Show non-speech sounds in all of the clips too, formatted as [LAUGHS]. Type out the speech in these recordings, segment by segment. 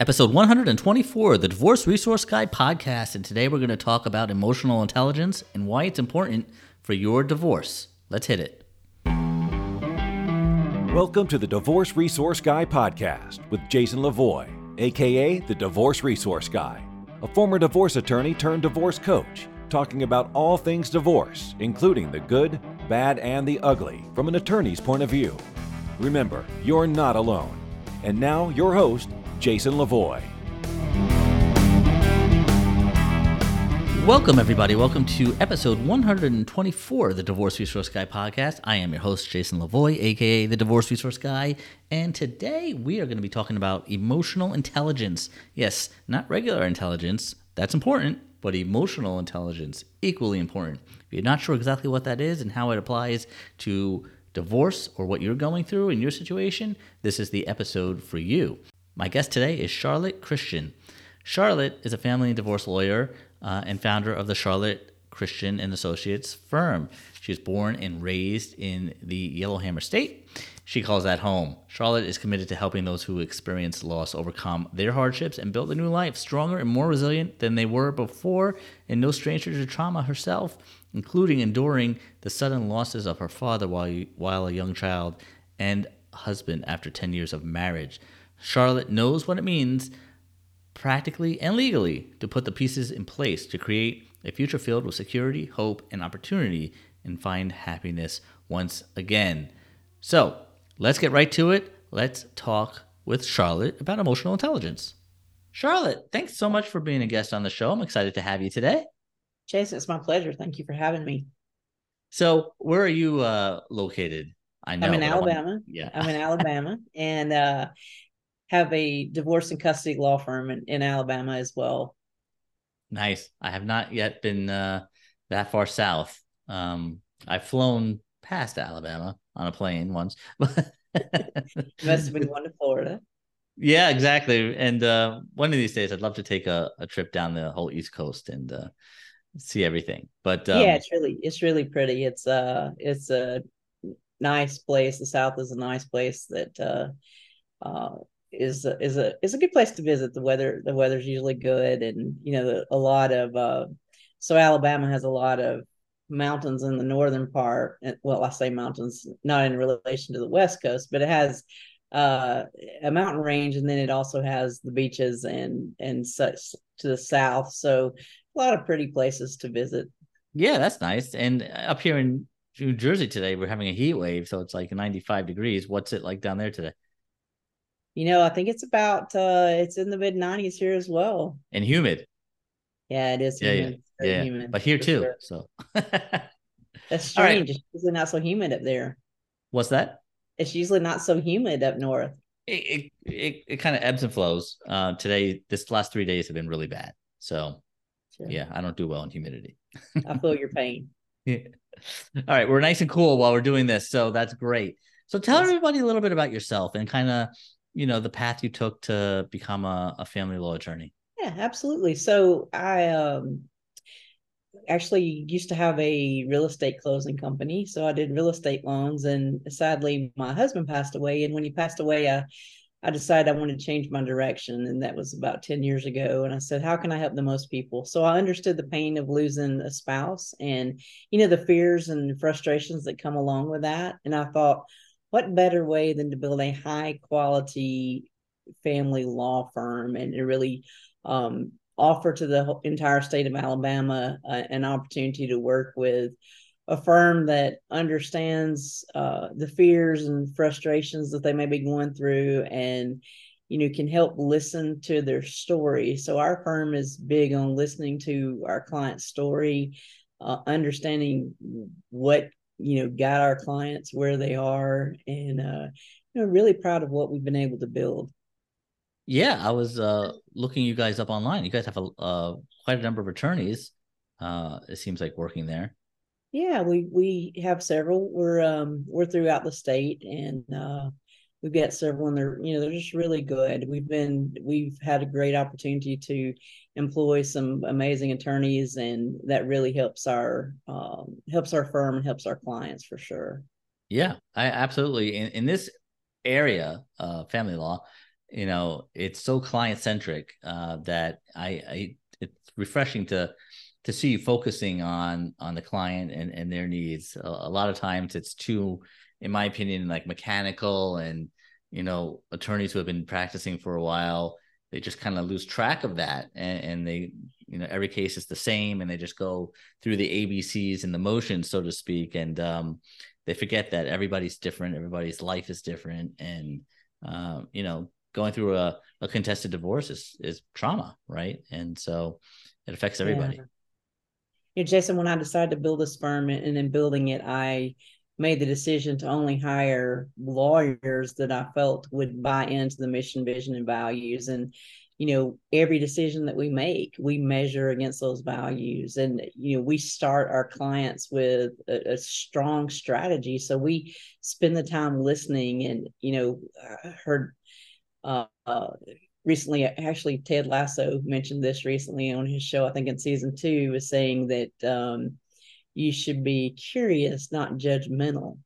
episode 124 of the Divorce Resource Guy podcast. And today we're going to talk about emotional intelligence and why it's important for your divorce. Let's hit it. Welcome to the Divorce Resource Guy podcast with Jason Lavoie, aka the Divorce Resource Guy, a former divorce attorney turned divorce coach, talking about all things divorce, including the good, bad, and the ugly from an attorney's point of view. Remember, you're not alone. And now, your host, Jason Lavoie. Welcome, everybody. Welcome to episode 124 of the Divorce Resource Guy podcast. I am your host, Jason Lavoie, aka the Divorce Resource Guy. And today we are going to be talking about emotional intelligence. Yes, not regular intelligence, that's important, but emotional intelligence, equally important. If you're not sure exactly what that is and how it applies to divorce or what you're going through in your situation, this is the episode for you. My guest today is Charlotte Christian. Charlotte is a family and divorce lawyer uh, and founder of the Charlotte Christian and Associates firm. She was born and raised in the Yellowhammer State. She calls that home. Charlotte is committed to helping those who experience loss overcome their hardships and build a new life stronger and more resilient than they were before, and no stranger to trauma herself, including enduring the sudden losses of her father while, while a young child and husband after 10 years of marriage. Charlotte knows what it means, practically and legally, to put the pieces in place to create a future filled with security, hope, and opportunity and find happiness once again. So let's get right to it. Let's talk with Charlotte about emotional intelligence. Charlotte, thanks so much for being a guest on the show. I'm excited to have you today. Jason, it's my pleasure. Thank you for having me. So, where are you uh, located? I know I'm in Alabama. Want... Yeah, I'm in Alabama, [LAUGHS] and uh, have a divorce and custody law firm in, in Alabama as well. Nice. I have not yet been uh, that far south. Um, I've flown past Alabama on a plane once. [LAUGHS] must have been going to Florida. Yeah, exactly. And uh, one of these days, I'd love to take a, a trip down the whole East Coast and uh, see everything. But um, yeah, it's really it's really pretty. It's uh it's a nice place. The South is a nice place that uh, uh, is a, is a is a good place to visit. The weather the weather's usually good, and you know a lot of uh, so Alabama has a lot of mountains in the northern part. Well, I say mountains not in relation to the west coast, but it has uh, a mountain range, and then it also has the beaches and and such to the south. So a lot of pretty places to visit. Yeah, that's nice. And up here in New Jersey today, we're having a heat wave, so it's like 95 degrees. What's it like down there today? You know, I think it's about uh it's in the mid 90s here as well. And humid. Yeah, it is. Yeah, humid. yeah, yeah. Humid, but here too. Sure. So [LAUGHS] that's strange. Right. It's usually not so humid up there. What's that? It's usually not so humid up north. It it, it, it kind of ebbs and flows. Uh, today, this last three days have been really bad. So, sure. yeah, I don't do well in humidity. I feel your pain. [LAUGHS] Yeah. All right, we're nice and cool while we're doing this, so that's great. So, tell yes. everybody a little bit about yourself and kind of you know the path you took to become a, a family law attorney yeah absolutely so i um actually used to have a real estate closing company so i did real estate loans and sadly my husband passed away and when he passed away i I decided I wanted to change my direction, and that was about 10 years ago. And I said, How can I help the most people? So I understood the pain of losing a spouse and, you know, the fears and frustrations that come along with that. And I thought, what better way than to build a high quality family law firm and to really um, offer to the entire state of Alabama uh, an opportunity to work with a firm that understands uh, the fears and frustrations that they may be going through and you know can help listen to their story. So our firm is big on listening to our client's story uh, understanding what you know got our clients where they are and uh you know really proud of what we've been able to build. Yeah i was uh looking you guys up online. You guys have a uh, quite a number of attorneys uh it seems like working there. Yeah we we have several. We're um we're throughout the state and uh we've got several and they're you know they're just really good. We've been we've had a great opportunity to employ some amazing attorneys and that really helps our um, helps our firm and helps our clients for sure. Yeah i absolutely. In, in this area uh family law you know it's so client centric uh, that I, I it's refreshing to to see you focusing on on the client and and their needs. A, a lot of times it's too, in my opinion, like mechanical and you know attorneys who have been practicing for a while they just kind of lose track of that and, and, they you know every case is the same and they just go through the abcs and the motions so to speak and um, they forget that everybody's different everybody's life is different and uh, you know going through a, a contested divorce is is trauma right and so it affects everybody yeah. Jason, when I decided to build this firm and in building it, I made the decision to only hire lawyers that I felt would buy into the mission, vision, and values. And, you know, every decision that we make, we measure against those values. And, you know, we start our clients with a, a strong strategy. So we spend the time listening and, you know, I heard uh, uh, recently, actually, Ted Lasso mentioned this recently on his show, I think in season two, was saying that, um, you should be curious, not judgmental.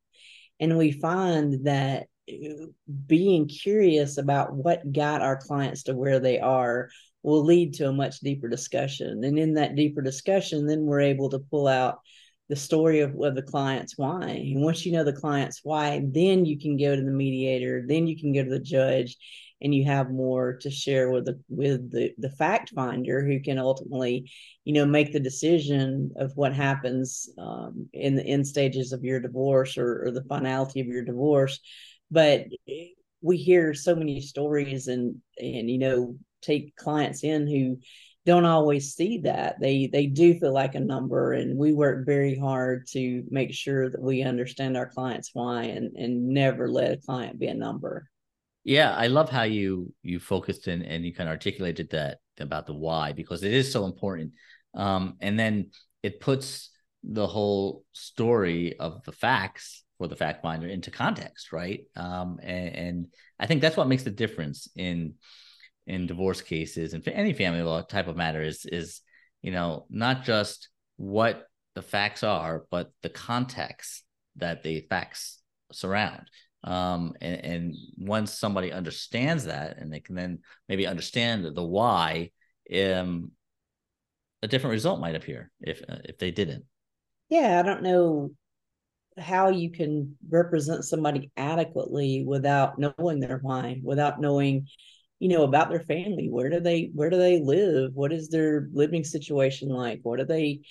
And we find that uh, being curious about what got our clients to where they are will lead to a much deeper discussion. And in that deeper discussion, then we're able to pull out the story of, of the client's why. And once you know the client's why, then you can go to the mediator, then you can go to the judge, and you have more to share with the with the the fact finder who can ultimately you know make the decision of what happens um, in the end stages of your divorce or, or the finality of your divorce. But we hear so many stories and and you know take clients in who don't always see that. They they do feel like a number and we work very hard to make sure that we understand our clients why and and never let a client be a number yeah, I love how you you focused and and you kind of articulated that about the why because it is so important. Um, and then it puts the whole story of the facts for the fact finder into context, right? Um, and, and I think that's what makes the difference in in divorce cases and for any family law type of matter is is you know not just what the facts are, but the context that the facts surround um, and, and, once somebody understands that and they can then maybe understand the why um, a different result might appear if uh, if they didn't. Yeah i don't know how you can represent somebody adequately without knowing their why without knowing you know about their family. Where do they where do they live? What is their living situation like? What do they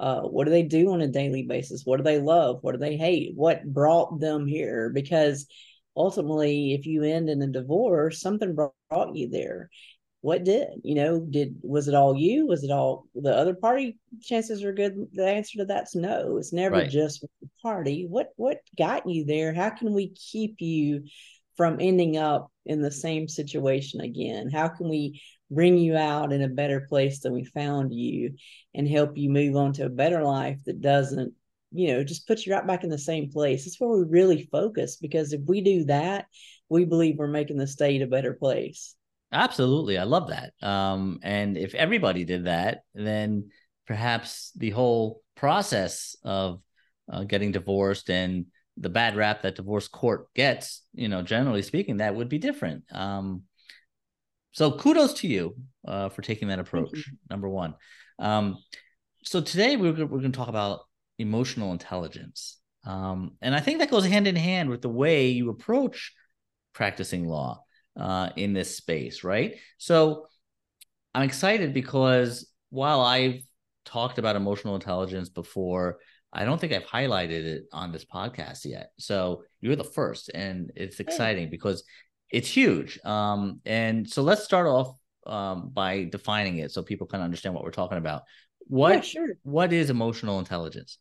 uh, what do they do on a daily basis? What do they love? What do they hate? What brought them here? Because ultimately, if you end in a divorce, something brought you there. What did you know? Did was it all you? Was it all the other party? Chances are good. The answer to that's no. It's never right. just the party. What what got you there? How can we keep you from ending up in the same situation again? How can we bring you out in a better place than we found you and help you move on to a better life that doesn't you know just put you right back in the same place. That's where we really focus because if we do that we believe we're making the state a better place. Absolutely. I love that. Um, and if everybody did that then perhaps the whole process of uh, getting divorced and the bad rap that divorce court gets you know generally speaking that would be different. Um, so kudos to you uh, for taking that approach. Number one. Um, so today we're we're going to talk about emotional intelligence, um, and I think that goes hand in hand with the way you approach practicing law uh, in this space, right? So I'm excited because while I've talked about emotional intelligence before, I don't think I've highlighted it on this podcast yet. So you're the first, and it's exciting because it's huge. Um, and so let's start off um, by defining it so people can understand what we're talking about. What yeah, sure. what is emotional intelligence?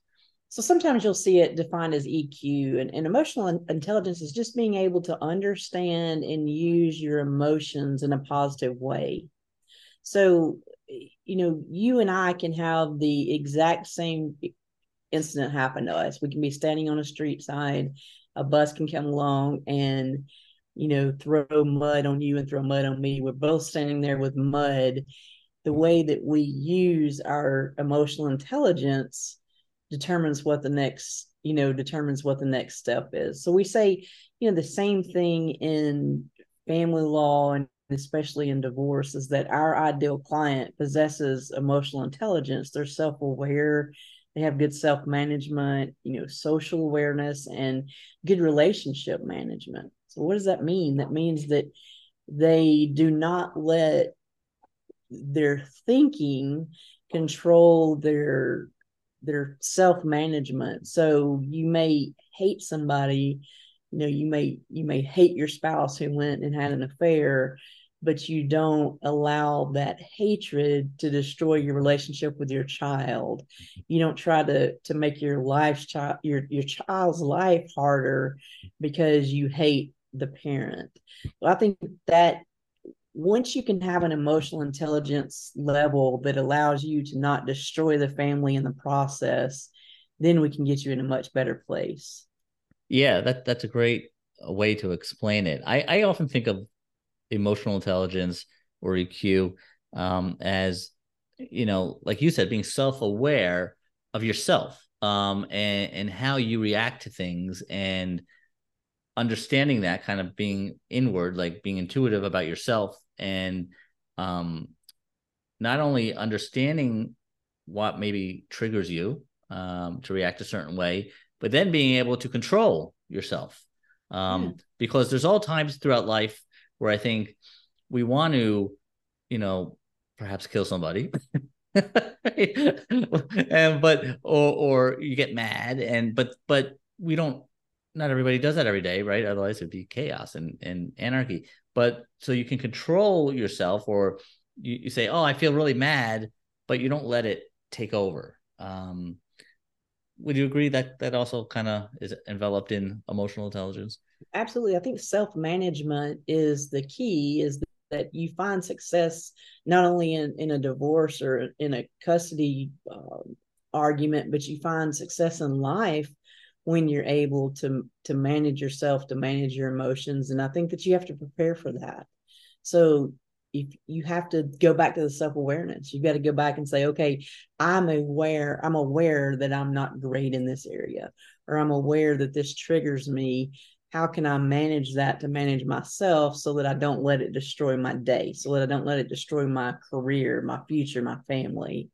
So sometimes you'll see it defined as EQ, and, and emotional intelligence is just being able to understand and use your emotions in a positive way. So, you know, you and I can have the exact same incident happen to us. We can be standing on a street side, a bus can come along, and you know, throw mud on you and throw mud on me. We're both standing there with mud. The way that we use our emotional intelligence determines what the next, you know, determines what the next step is. So we say, you know, the same thing in family law and especially in divorce is that our ideal client possesses emotional intelligence they're self-aware they have good self-management you know social awareness and good relationship management so what does that mean? That means that they do not let their thinking control their their self-management. So you may hate somebody you know you may you may hate your spouse who went and had an affair but you don't allow that hatred to destroy your relationship with your child. You don't try to to make your life your your child's life harder because you hate the parent. I think that once you can have an emotional intelligence level that allows you to not destroy the family in the process then we can get you in a much better place. Yeah that that's a great way to explain it. I i often think of emotional intelligence or EQ um, as you know, like you said, being self-aware of yourself um, and and how you react to things and understanding that kind of being inward, like being intuitive about yourself and um, not only understanding what maybe triggers you um, to react a certain way, but then being able to control yourself. Um, yeah. Because there's all times throughout life where I think we want to, you know, perhaps kill somebody. [LAUGHS] and but or or you get mad and but but we don't not everybody does that every day right? Otherwise it'd be chaos and and anarchy. But so you can control yourself or you, you say oh i feel really mad but you don't let it take over. Um would you agree that that also kind of is enveloped in emotional intelligence? Absolutely. I think self-management is the key is that you find success not only in, in a divorce or in a custody uh, argument but you find success in life when you're able to to manage yourself to manage your emotions and i think that you have to prepare for that so if you have to go back to the self-awareness you've got to go back and say okay i'm aware i'm aware that i'm not great in this area or i'm aware that this triggers me how can I manage that to manage myself so that I don't let it destroy my day, so that I don't let it destroy my career, my future, my family.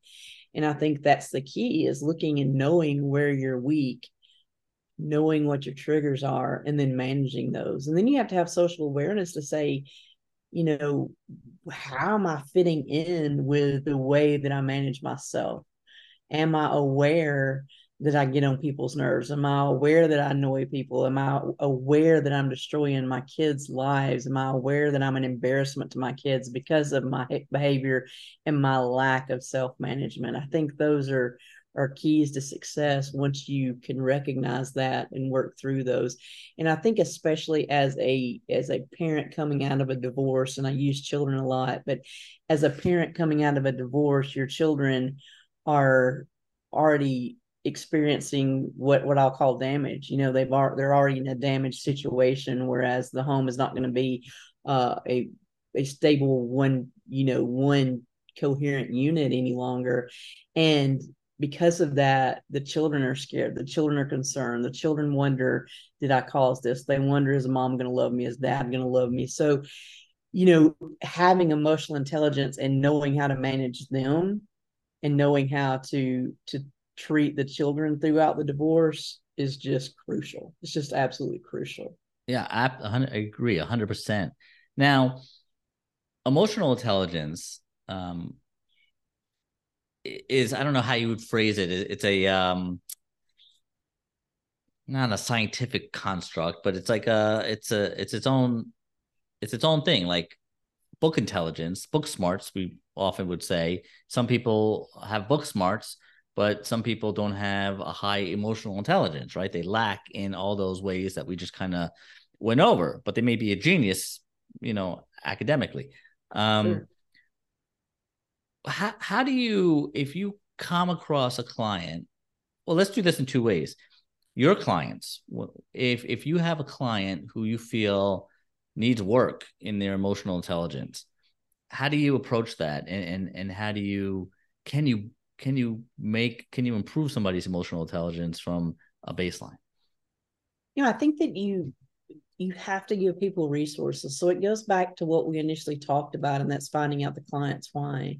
And I think that's the key is looking and knowing where you're weak, knowing what your triggers are, and then managing those. And then you have to have social awareness to say, you know, how am I fitting in with the way that I manage myself? Am I aware that I get on people's nerves? Am I aware that I annoy people? Am I aware that I'm destroying my kids' lives? Am I aware that I'm an embarrassment to my kids because of my behavior and my lack of self management? I think those are are keys to success once you can recognize that and work through those and i think especially as a as a parent coming out of a divorce and i use children a lot but as a parent coming out of a divorce your children are already experiencing what what I'll call damage. You know, they've are they're already in a damaged situation, whereas the home is not going to be uh, a a stable one. You know, one coherent unit any longer, and because of that, the children are scared. The children are concerned. The children wonder, did I cause this? They wonder, is mom going to love me? Is dad going to love me? So, you know, having emotional intelligence and knowing how to manage them and knowing how to to treat the children throughout the divorce is just crucial. It's just absolutely crucial. Yeah, I, I agree 100%. Now, emotional intelligence um, is, I don't know how you would phrase it. It's a, um, not a scientific construct, but it's like a, it's a, it's its own, it's its own thing. Like book intelligence, book smarts, we often would say. Some people have book smarts, but some people don't have a high emotional intelligence, right? They lack in all those ways that we just kind of went over, but they may be a genius, you know, academically. Um, sure. How how do you if you come across a client? Well, let's do this in two ways. Your clients, if if you have a client who you feel needs work in their emotional intelligence, how do you approach that, and and, and how do you can you can you make can you improve somebody's emotional intelligence from a baseline you know i think that you you have to give people resources. So it goes back to what we initially talked about, and that's finding out the client's why.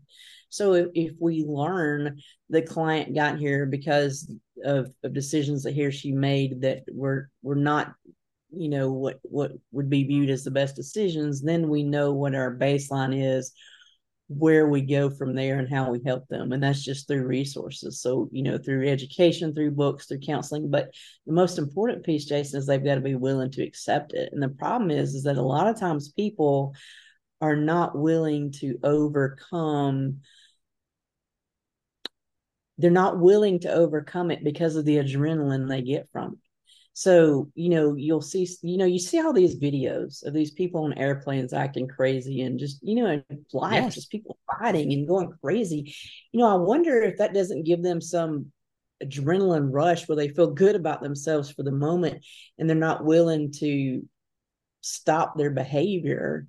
So if, if we learn the client got here because of, of decisions that he or she made that were were not, you know, what what would be viewed as the best decisions, then we know what our baseline is where we go from there and how we help them. And that's just through resources. So you know through education through books through counseling. But the most important piece jason is they've got to be willing to accept it. And the problem is is that a lot of times people are not willing to overcome they're not willing to overcome it because of the adrenaline they get from it so, you know, you'll see, you know, you see all these videos of these people on airplanes acting crazy and just, you know, life, yes. just people fighting and going crazy. You know, I wonder if that doesn't give them some adrenaline rush where they feel good about themselves for the moment and they're not willing to stop their behavior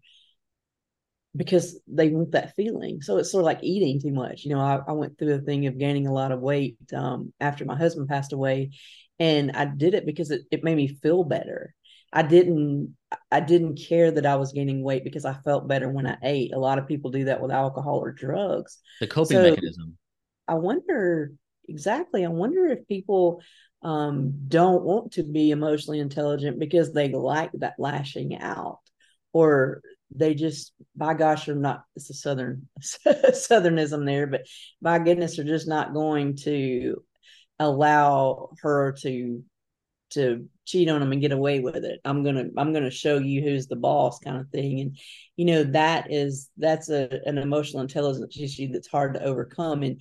because they want that feeling. So it's sort of like eating too much. You know, I, I went through a thing of gaining a lot of weight um, after my husband passed away and I did it because it, it made me feel better. I didn't I didn't care that I was gaining weight because I felt better when I ate. A lot of people do that with alcohol or drugs. The coping so mechanism. I wonder exactly. I wonder if people um, don't want to be emotionally intelligent because they like that lashing out, or they just, by gosh, are not. It's a southern [LAUGHS] southernism there, but by goodness, are just not going to allow her to to cheat on him and get away with it. I'm gonna i'm gonna show you who's the boss kind of thing. And you know that is that's a, an emotional intelligence issue that's hard to overcome. And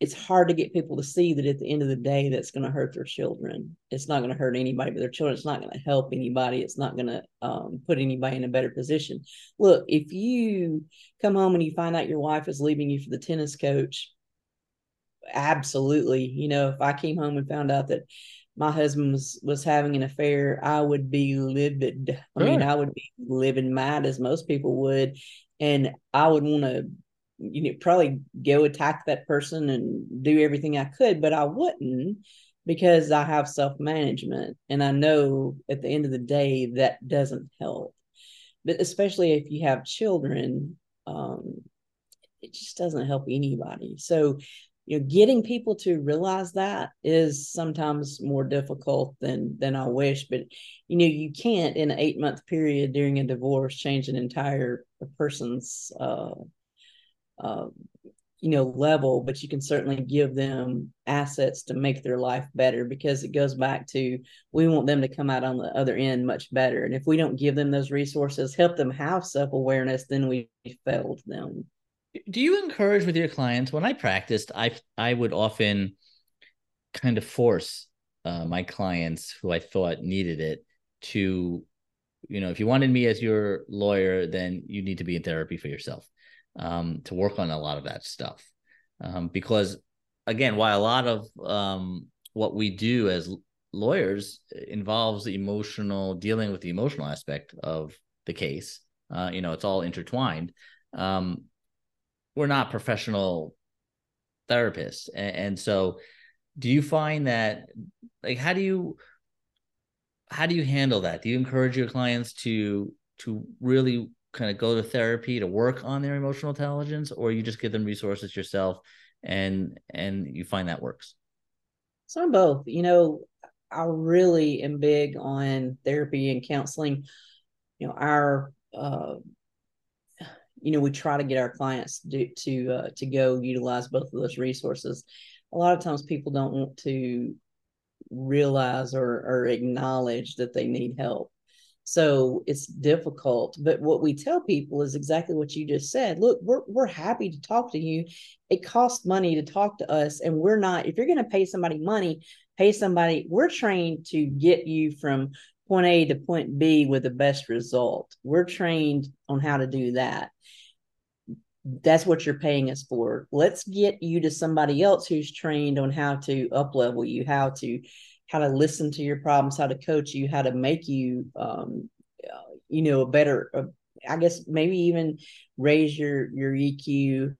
it's hard to get people to see that at the end of the day that's going to hurt their children. It's not going to hurt anybody but their children. It's not going to help anybody. It's not going to um, put anybody in a better position. Look if you come home and you find out your wife is leaving you for the tennis coach absolutely. You know, if I came home and found out that my husband was was having an affair, I would be livid. I mean, I would be living mad as most people would, and I would want to, you know, probably go attack that person and do everything I could, but I wouldn't because I have self management, and I know at the end of the day that doesn't help. But especially if you have children, um, it just doesn't help anybody. So you know getting people to realize that is sometimes more difficult than than i wish but you know you can't in an eight month period during a divorce change an entire person's uh, uh, you know level but you can certainly give them assets to make their life better because it goes back to we want them to come out on the other end much better. And if we don't give them those resources help them have self-awareness then we failed them do you encourage with your clients when i practiced i i would often kind of force uh, my clients who i thought needed it to you know if you wanted me as your lawyer then you need to be in therapy for yourself um, to work on a lot of that stuff. Um, because again while a lot of um, what we do as lawyers involves the emotional dealing with the emotional aspect of the case uh, you know it's all intertwined um, we're not professional therapists. And, and so do you find that like how do you how do you handle that? Do you encourage your clients to to really kind of go to therapy to work on their emotional intelligence or you just give them resources yourself and and you find that works? So i'm both. You know i really am big on therapy and counseling. You know our uh, you know we try to get our clients to to uh, to go utilize both of those resources. A lot of times people don't want to realize or or acknowledge that they need help. So it's difficult but what we tell people is exactly what you just said. Look we're, we're happy to talk to you. It costs money to talk to us and we're not if you're going to pay somebody money pay somebody we're trained to get you from point A to point B with the best result. We're trained on how to do that. That's what you're paying us for. Let's get you to somebody else who's trained on how to up level you, how to how to listen to your problems, how to coach you, how to make you um, you know a better uh, I guess maybe even raise your your EQ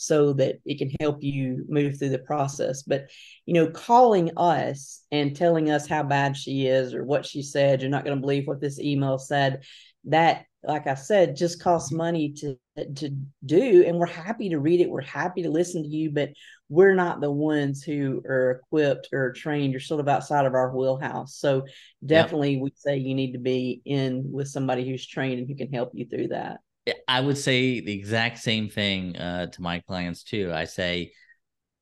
so that it can help you move through the process. But you know, calling us and telling us how bad she is or what she said, you're not going to believe what this email said. That, like I said, just costs money to to do, and we're happy to read it. We're happy to listen to you, but we're not the ones who are equipped or trained. You're sort of outside of our wheelhouse. So definitely, yep. we say you need to be in with somebody who's trained and who can help you through that. I would say the exact same thing uh, to my clients too. I say,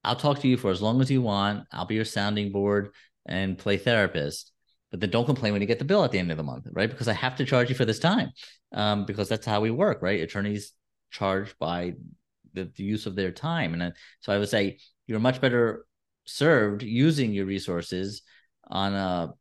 I'll talk to you for as long as you want. I'll be your sounding board and play therapist, but then don't complain when you get the bill at the end of the month, right? Because I have to charge you for this time, um, because that's how we work, right? Attorneys charge by the, the use of their time, and so I would say you're much better served using your resources on a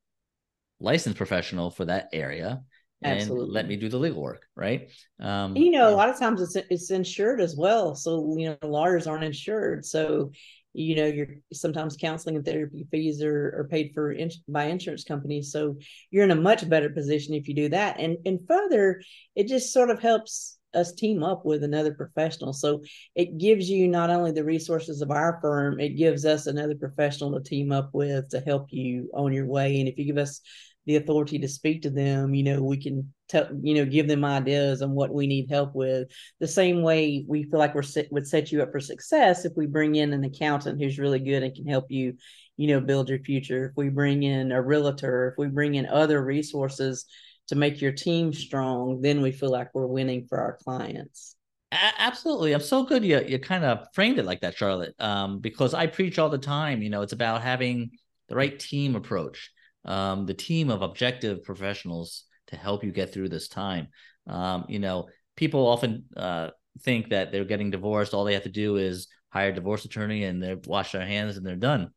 licensed professional for that area and Absolutely. let me do the legal work, right? Um, you know, a lot of times it's it's insured as well, so you know lawyers aren't insured, so you know you're sometimes counseling and therapy fees are, are paid for in, by insurance companies, so you're in a much better position if you do that, and and further, it just sort of helps us team up with another professional. So it gives you not only the resources of our firm, it gives us another professional to team up with to help you on your way. And if you give us the authority to speak to them you know we can tell you know give them ideas on what we need help with the same way we feel like we're set, would set you up for success if we bring in an accountant who's really good and can help you you know build your future if we bring in a realtor if we bring in other resources to make your team strong then we feel like we're winning for our clients absolutely i'm so good you, you kind of framed it like that charlotte um, because i preach all the time you know it's about having the right team approach um, the team of objective professionals to help you get through this time. Um, you know, people often uh, think that they're getting divorced. All they have to do is hire a divorce attorney and they wash their hands and they're done.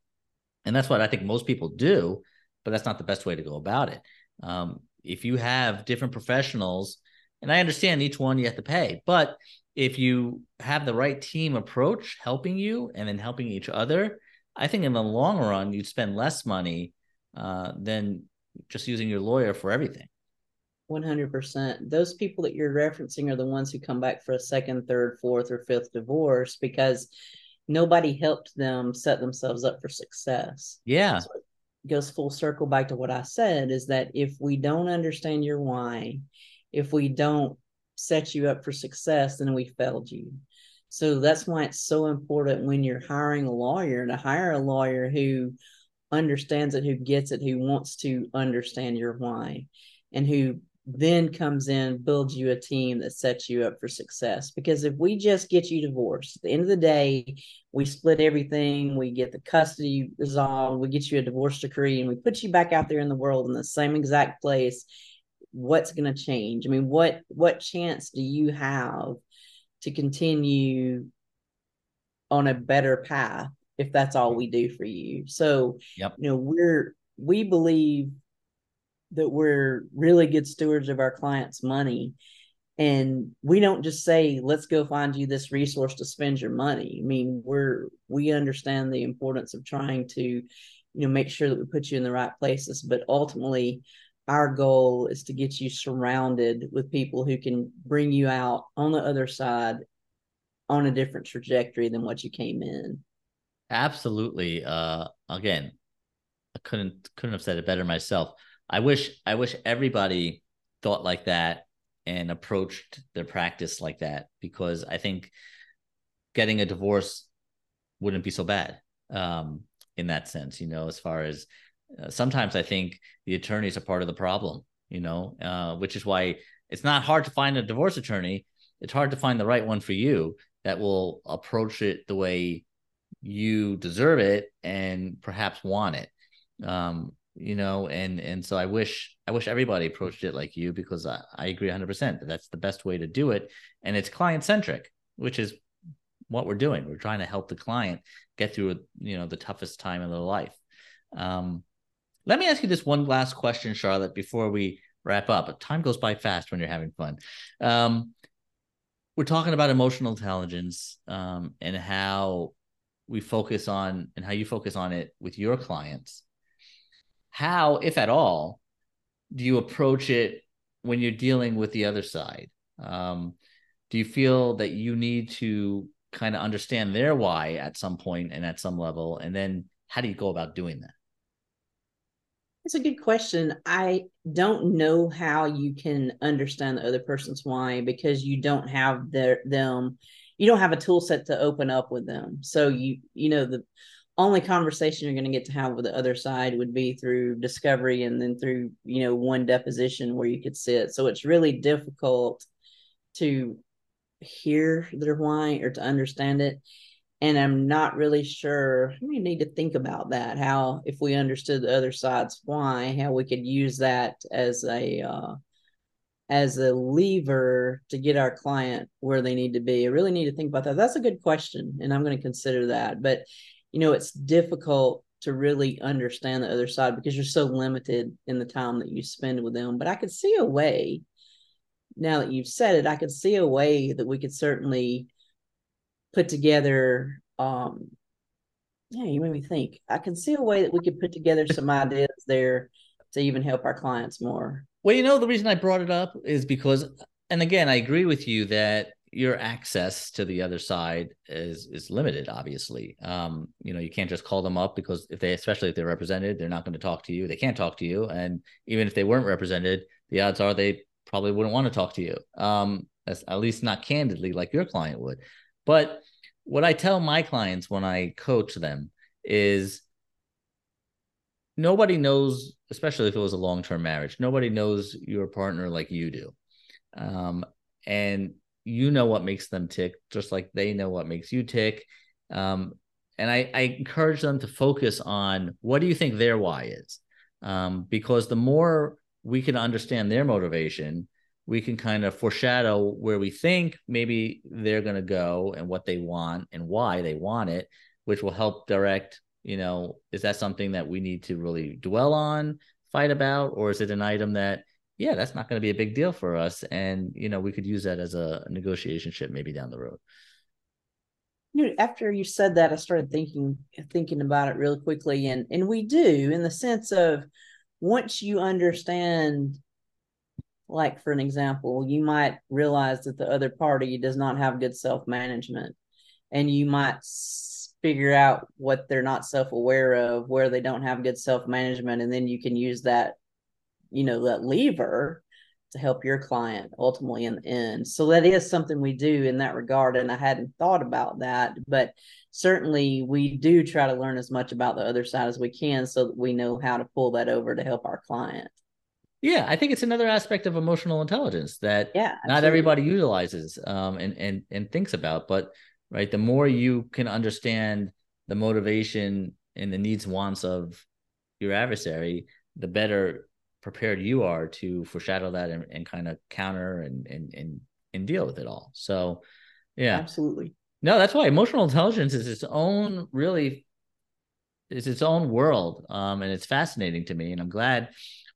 And that's what I think most people do, but that's not the best way to go about it. Um, if you have different professionals, and I understand each one you have to pay, but if you have the right team approach helping you and then helping each other, I think in the long run, you'd spend less money uh, than just using your lawyer for everything. 100%. Those people that you're referencing are the ones who come back for a second, third, fourth, or fifth divorce because nobody helped them set themselves up for success. Yeah. So goes full circle back to what I said is that if we don't understand your why, if we don't set you up for success, then we failed you. So that's why it's so important when you're hiring a lawyer to hire a lawyer who understands it, who gets it, who wants to understand your why, and who then comes in, builds you a team that sets you up for success. Because if we just get you divorced, at the end of the day, we split everything, we get the custody resolved, we get you a divorce decree, and we put you back out there in the world in the same exact place. What's going to change? I mean, what what chance do you have to continue on a better path if that's all we do for you. So, yep. you know, we're we believe that we're really good stewards of our clients' money. And we don't just say, let's go find you this resource to spend your money. I mean, we're we understand the importance of trying to, you know, make sure that we put you in the right places. But ultimately, our goal is to get you surrounded with people who can bring you out on the other side on a different trajectory than what you came in. Absolutely. Uh, again, I couldn't couldn't have said it better myself. I wish I wish everybody thought like that and approached their practice like that because I think getting a divorce wouldn't be so bad um, in that sense. You know, as far as uh, sometimes I think the attorneys are part of the problem. You know, uh, which is why it's not hard to find a divorce attorney. It's hard to find the right one for you that will approach it the way you deserve it and perhaps want it um you know and and so i wish i wish everybody approached it like you because i, I agree 100% that that's the best way to do it. And it's client centric which is what we're doing. We're trying to help the client get through you know the toughest time in their life. Um let me ask you this one last question charlotte before we wrap up. Time goes by fast when you're having fun. Um we're talking about emotional intelligence um, and how we focus on and how you focus on it with your clients how if at all do you approach it when you're dealing with the other side Um, do you feel that you need to kind of understand their why at some point and at some level? And then how do you go about doing that? It's a good question. I don't know how you can understand the other person's why because you don't have their them you don't have a tool set to open up with them. So you you know the only conversation you're going to get to have with the other side would be through discovery and then through you know one deposition where you could sit. So it's really difficult to hear their why or to understand it. And i'm not really sure we need to think about that how if we understood the other side's why how we could use that as a uh, as a lever to get our client where they need to be. I really need to think about that. That's a good question and i'm going to consider that. But you know, it's difficult to really understand the other side because you're so limited in the time that you spend with them. But I could see a way, now that you've said it, I could see a way that we could certainly put together um yeah, you made me think. I can see a way that we could put together some [LAUGHS] ideas there to even help our clients more. Well, you know, the reason I brought it up is because, and again, I agree with you that your access to the other side is is limited obviously. Um you know you can't just call them up because if they especially if they're represented they're not going to talk to you. They can't talk to you. And even if they weren't represented the odds are they probably wouldn't want to talk to you um at least not candidly like your client would. But what i tell my clients when i coach them is nobody knows especially if it was a long-term marriage nobody knows your partner like you do. Um and you know what makes them tick, just like they know what makes you tick. Um, and I, I, encourage them to focus on what do you think their why is, um, because the more we can understand their motivation, we can kind of foreshadow where we think maybe they're going to go and what they want and why they want it, which will help direct. You know, is that something that we need to really dwell on, fight about, or is it an item that yeah, that's not going to be a big deal for us. And, you know, we could use that as a negotiation chip maybe down the road. You know, after you said that, I started thinking, thinking about it really quickly. And, and we do in the sense of once you understand, like, for an example, you might realize that the other party does not have good self management and you might figure out what they're not self aware of, where they don't have good self management. And then you can use that you know that lever to help your client ultimately in the end. So that is something we do in that regard. And I hadn't thought about that, but certainly we do try to learn as much about the other side as we can so that we know how to pull that over to help our client. Yeah, I think it's another aspect of emotional intelligence that yeah, not everybody utilizes um, and and and thinks about. But right, the more you can understand the motivation and the needs wants of your adversary, the better prepared you are to foreshadow that and, and kind of counter and, and and and deal with it all. So yeah. Absolutely. No, that's why emotional intelligence is its own really it's its own world. Um, and it's fascinating to me. And I'm glad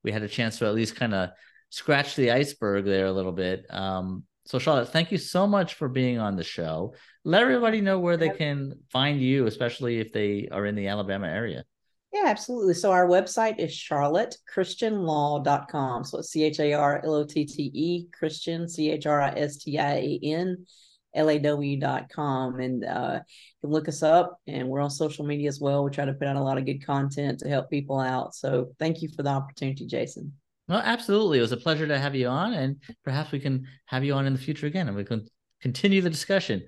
we had a chance to at least kind of scratch the iceberg there a little bit. Um, so Charlotte, thank you so much for being on the show. Let everybody know where they can find you, especially if they are in the Alabama area. Yeah, absolutely. So our website is charlottechristianlaw.com. So it's C H A R L O T T E Christian, C H R I S T I A N L A W dot com, And uh, you can look us up and we're on social media as well. We try to put out a lot of good content to help people out. So thank you for the opportunity, Jason. Well, absolutely. It was a pleasure to have you on, and perhaps we can have you on in the future again and we can continue the discussion.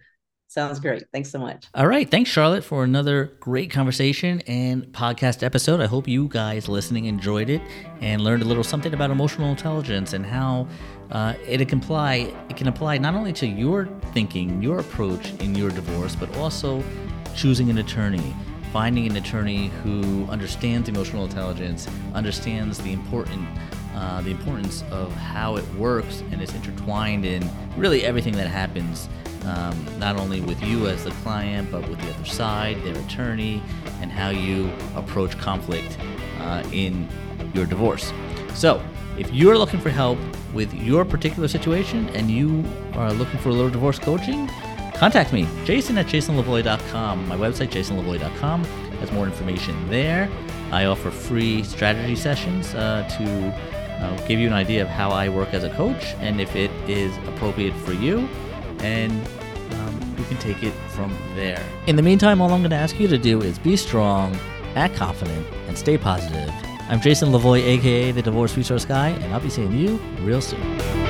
Sounds great. Thanks so much. All right. Thanks, Charlotte, for another great conversation and podcast episode. I hope you guys listening enjoyed it and learned a little something about emotional intelligence and how uh, it can apply. It can apply not only to your thinking, your approach in your divorce, but also choosing an attorney, finding an attorney who understands emotional intelligence, understands the important uh, the importance of how it works and is intertwined in really everything that happens um, not only with you as the client, but with the other side, their attorney, and how you approach conflict uh, in your divorce. So, if you're looking for help with your particular situation and you are looking for a little divorce coaching, contact me, jason at jasonlavoie.com. My website, jasonlavoie.com, has more information there. I offer free strategy sessions uh, to uh, give you an idea of how I work as a coach and if it is appropriate for you. And um, we can take it from there. In the meantime, all I'm going to ask you to do is be strong, act confident, and stay positive. I'm Jason Lavoie, aka the Divorce Resource Guy, and I'll be seeing you real soon.